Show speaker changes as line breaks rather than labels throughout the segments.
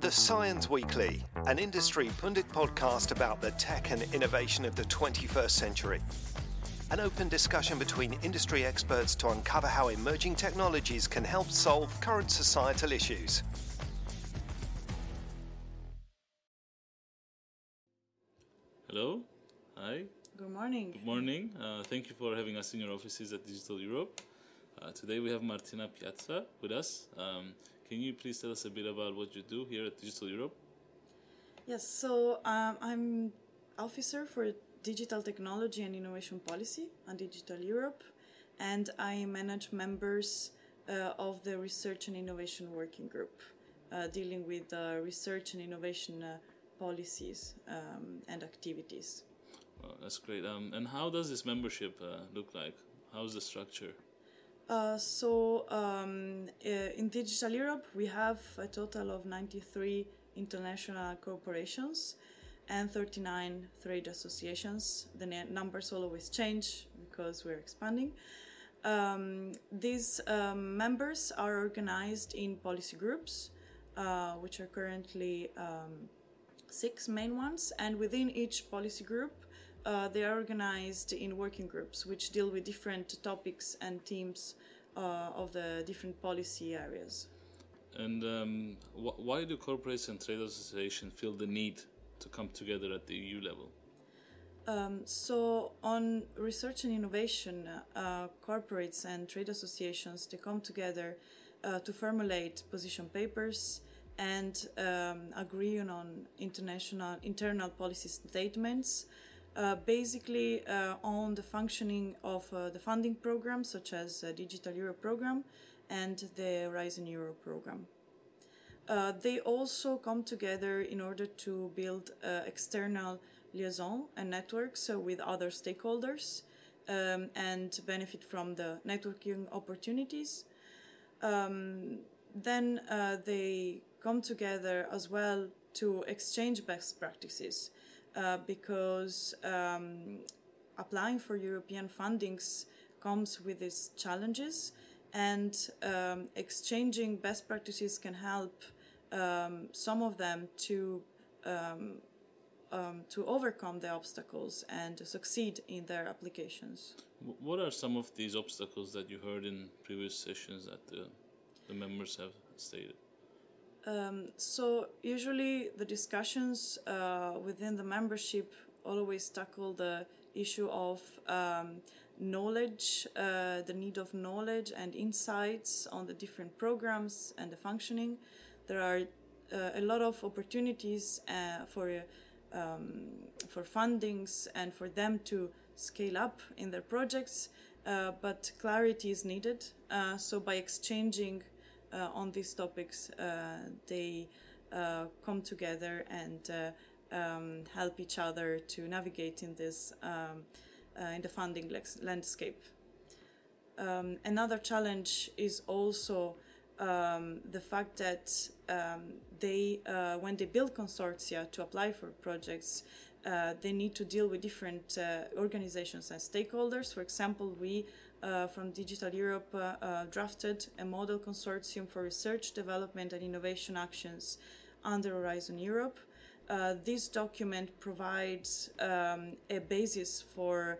The CYENS Weekly, an industry pundit podcast about the tech and innovation of the 21st century. An open discussion between industry experts to uncover how emerging technologies can help solve current societal issues.
Hello. Hi.
Good morning.
Good morning. Uh, thank you for having us in your offices at Digital Europe. Uh, today we have Martina Piazza with us. Um, can you please tell us a bit about what you do here at Digital Europe?
Yes, so um, I'm officer for digital technology and innovation policy on Digital Europe, and I manage members uh, of the research and innovation working group, uh, dealing with uh, research and innovation uh, policies um, and activities.
Well, that's great. Um, and how does this membership uh, look like? How's the structure?
Uh, so um, in Digital Europe, we have a total of 93 international corporations and 39 trade associations. The numbers will always change because we're expanding. Um, these um, members are organized in policy groups, uh, which are currently um, six main ones, and within each policy group, uh, they are organized in working groups which deal with different topics and themes uh, of the different policy areas.
And um, wh- why do corporates and trade associations feel the need to come together at the EU level?
Um, so, on research and innovation, uh, corporates and trade associations they come together uh, to formulate position papers and um, agree on international internal policy statements uh, basically uh, on the functioning of uh, the funding programs such as the Digital Europe program and the Horizon Europe program. Uh, they also come together in order to build uh, external liaison and networks with other stakeholders um, and benefit from the networking opportunities. Um, then they come together as well to exchange best practices uh, because um, applying for European fundings comes with its challenges, and um, exchanging best practices can help um, some of them to um, um, to overcome the obstacles and succeed in their applications.
What are some of these obstacles that you heard in previous sessions that the, the members have stated?
Um, so usually the discussions uh, within the membership always tackle the issue of um, knowledge, uh, the need of knowledge and insights on the different programs and the functioning. There are uh, a lot of opportunities uh, for um, for fundings and for them to scale up in their projects, uh, but clarity is needed. Uh, so by exchanging on these topics, uh, they uh, come together and um, help each other to navigate in this um, in the funding landscape. Um, another challenge is also um, the fact that um, they, uh, when they build consortia to apply for projects, uh, they need to deal with different uh, organizations and stakeholders. For example, we uh, from Digital Europe uh, uh, drafted a model consortium for research, development, and innovation actions under Horizon Europe. this document provides um, a basis for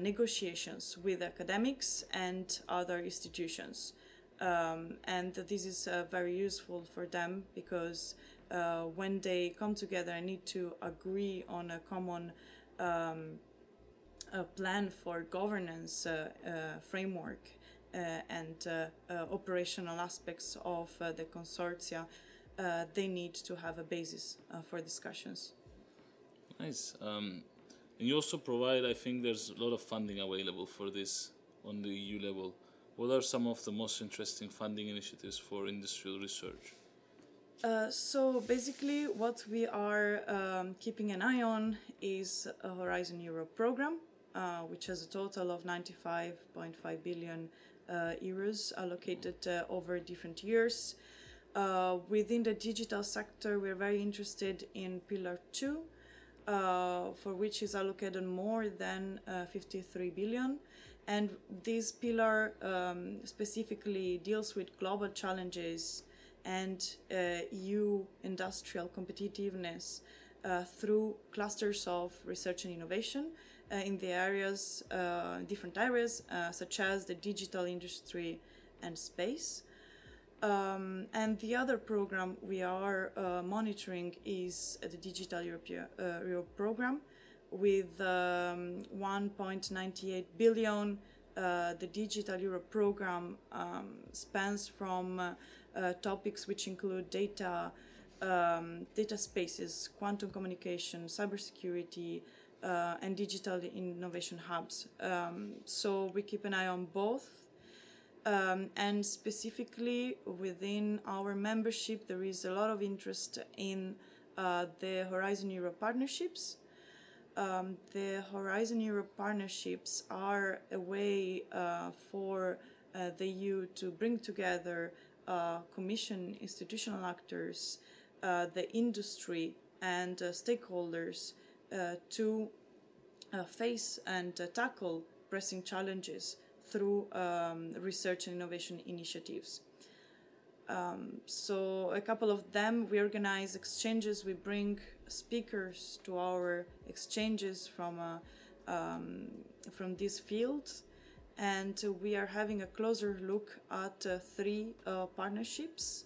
negotiations with academics and other institutions. Um, and this is uh, very useful for them because uh, when they come together and need to agree on a common um, a plan for governance uh, uh, framework uh, and operational aspects of the consortia, they need to have a basis for discussions.
Nice. Um, and you also provide, I think there's a lot of funding available for this on the EU level. What are some of the most interesting funding initiatives for industrial research?
Uh, so basically, what we are um, keeping an eye on is a Horizon Europe program, uh, which has a total of 95.5 billion uh, euros allocated uh, over different years. Uh, within the digital sector, we're very interested in Pillar 2, uh, for which is allocated more than 53 billion. And this pillar um, specifically deals with global challenges and EU industrial competitiveness through clusters of research and innovation in the areas, different areas, such as the digital industry and space. Um, and the other program we are uh, monitoring is the Digital Europe, uh, Europe program with um, 1.98 billion. Uh, the Digital Europe program um, spans from uh, uh, topics which include data, um, data spaces, quantum communication, cybersecurity, uh, and digital innovation hubs. Um, so we keep an eye on both um, and specifically within our membership, there is a lot of interest in uh, the Horizon Europe partnerships. Um, the Horizon Europe partnerships are a way uh, for uh, the EU to bring together uh, Commission institutional actors, uh, the industry, and stakeholders to face and tackle pressing challenges through um, research and innovation initiatives. Um, so a couple of them, we organize exchanges. We bring speakers to our exchanges from uh, um, from these fields, and we are having a closer look at uh, three uh, partnerships,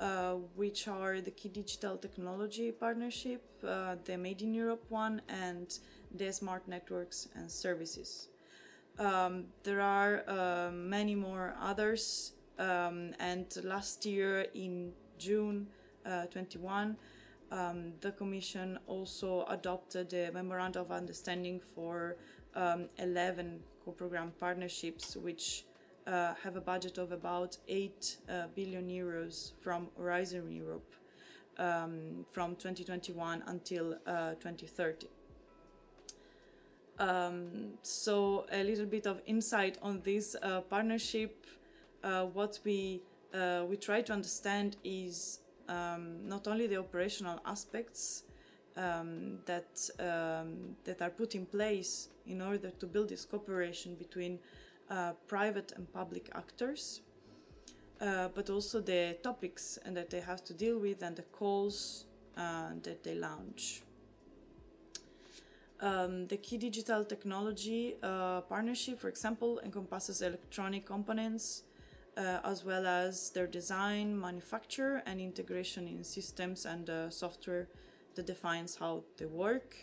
uh, which are the Key Digital Technology Partnership, uh, the Made in Europe one, and the Smart Networks and Services. Um, there are uh, many more others, um, and last year in June uh, 21, um, the Commission also adopted a memorandum of understanding for um, 11 co-program partnerships, which uh, have a budget of about 8 uh, billion euros from Horizon Europe um, from 2021 until uh, 2030. Um, so a little bit of insight on this uh, partnership. Uh, what we we try to understand is um, not only the operational aspects um, that um, that are put in place in order to build this cooperation between uh, private and public actors, uh, but also the topics and that they have to deal with and the calls uh, that they launch. Um, the key digital technology uh, partnership, for example, encompasses electronic components uh, as well as their design, manufacture, and integration in systems and software that defines how they work.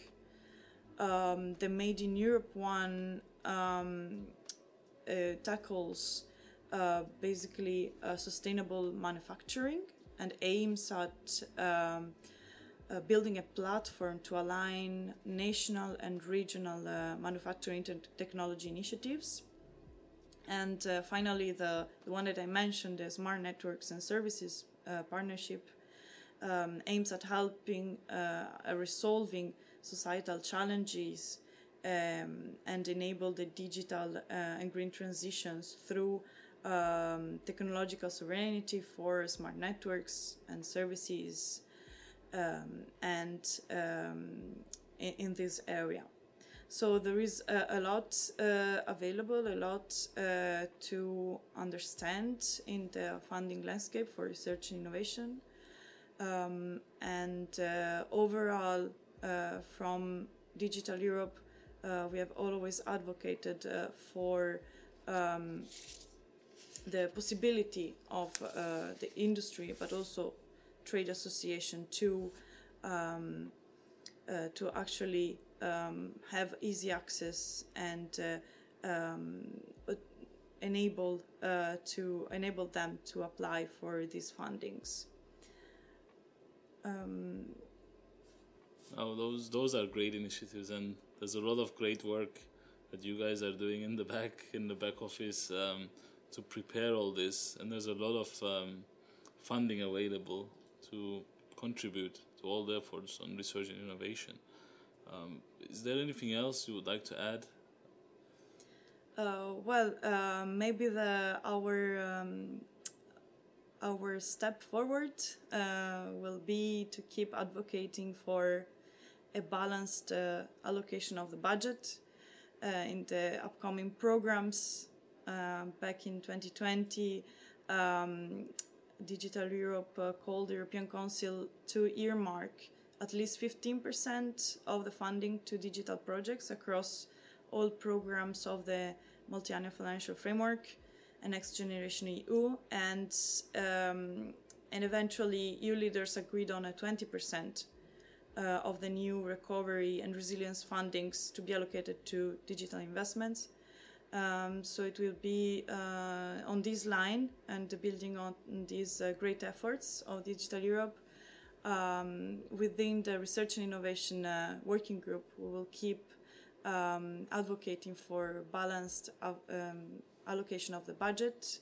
Um, the Made in Europe one um, tackles uh, basically uh, sustainable manufacturing and aims at um, uh, building a platform to align national and regional uh, manufacturing technology initiatives. And uh, finally, the, the one that I mentioned, the Smart Networks and Services uh, Partnership, um, aims at helping uh, resolving societal challenges um, and enable the digital uh, and green transitions through um, technological sovereignty for smart networks and services um, and um, in, in, this area. So there is a, a lot uh, available, a lot uh, to understand in the funding landscape for research and innovation. Um, and uh, overall, uh, from Digital Europe, we have always advocated uh, for um, the possibility of the industry, but also trade association to um, uh, to actually um, have easy access and uh, um, enable uh, to enable them to apply for these fundings. Um,
oh, those those are great initiatives, and there's a lot of great work that you guys are doing in the back in the back office um, to prepare all this, and there's a lot of um, funding available to contribute to all the efforts on research and innovation. Um, is there anything else you would like to add?
Uh, well, uh, maybe the our um, our step forward uh, will be to keep advocating for a balanced uh, allocation of the budget uh, in the upcoming programs. Uh, back in 2020, um, Digital Europe called the European Council to earmark at least 15% of the funding to digital projects across all programs of the multi-annual financial framework and next generation EU and um, and eventually EU leaders agreed on a 20% uh, of the new recovery and resilience fundings to be allocated to digital investments. Um, so it will be uh, on this line and building on these uh, great efforts of Digital Europe. Um, within the research and innovation uh, working group, we will keep um, advocating for balanced uh, um, allocation of the budget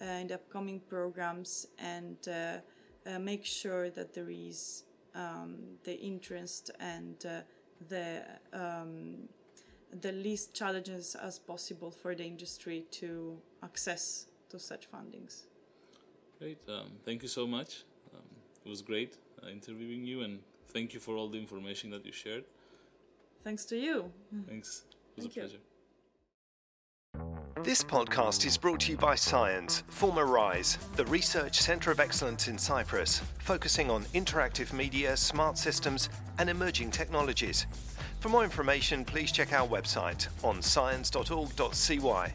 uh, in the upcoming programs and make sure that there is um, the interest and the um, the least challenges as possible for the industry to access to such fundings.
Great, um, thank you so much. Um, it was great uh, interviewing you, and thank you for all the information that you shared.
Thanks to you.
Thanks, it was
Thank
a
you.
This podcast is brought to you by CYENS, former RISE, the Research Centre of Excellence in Cyprus, focusing on interactive media, smart systems, and emerging technologies. For more information, please check our website on cyens.org.cy.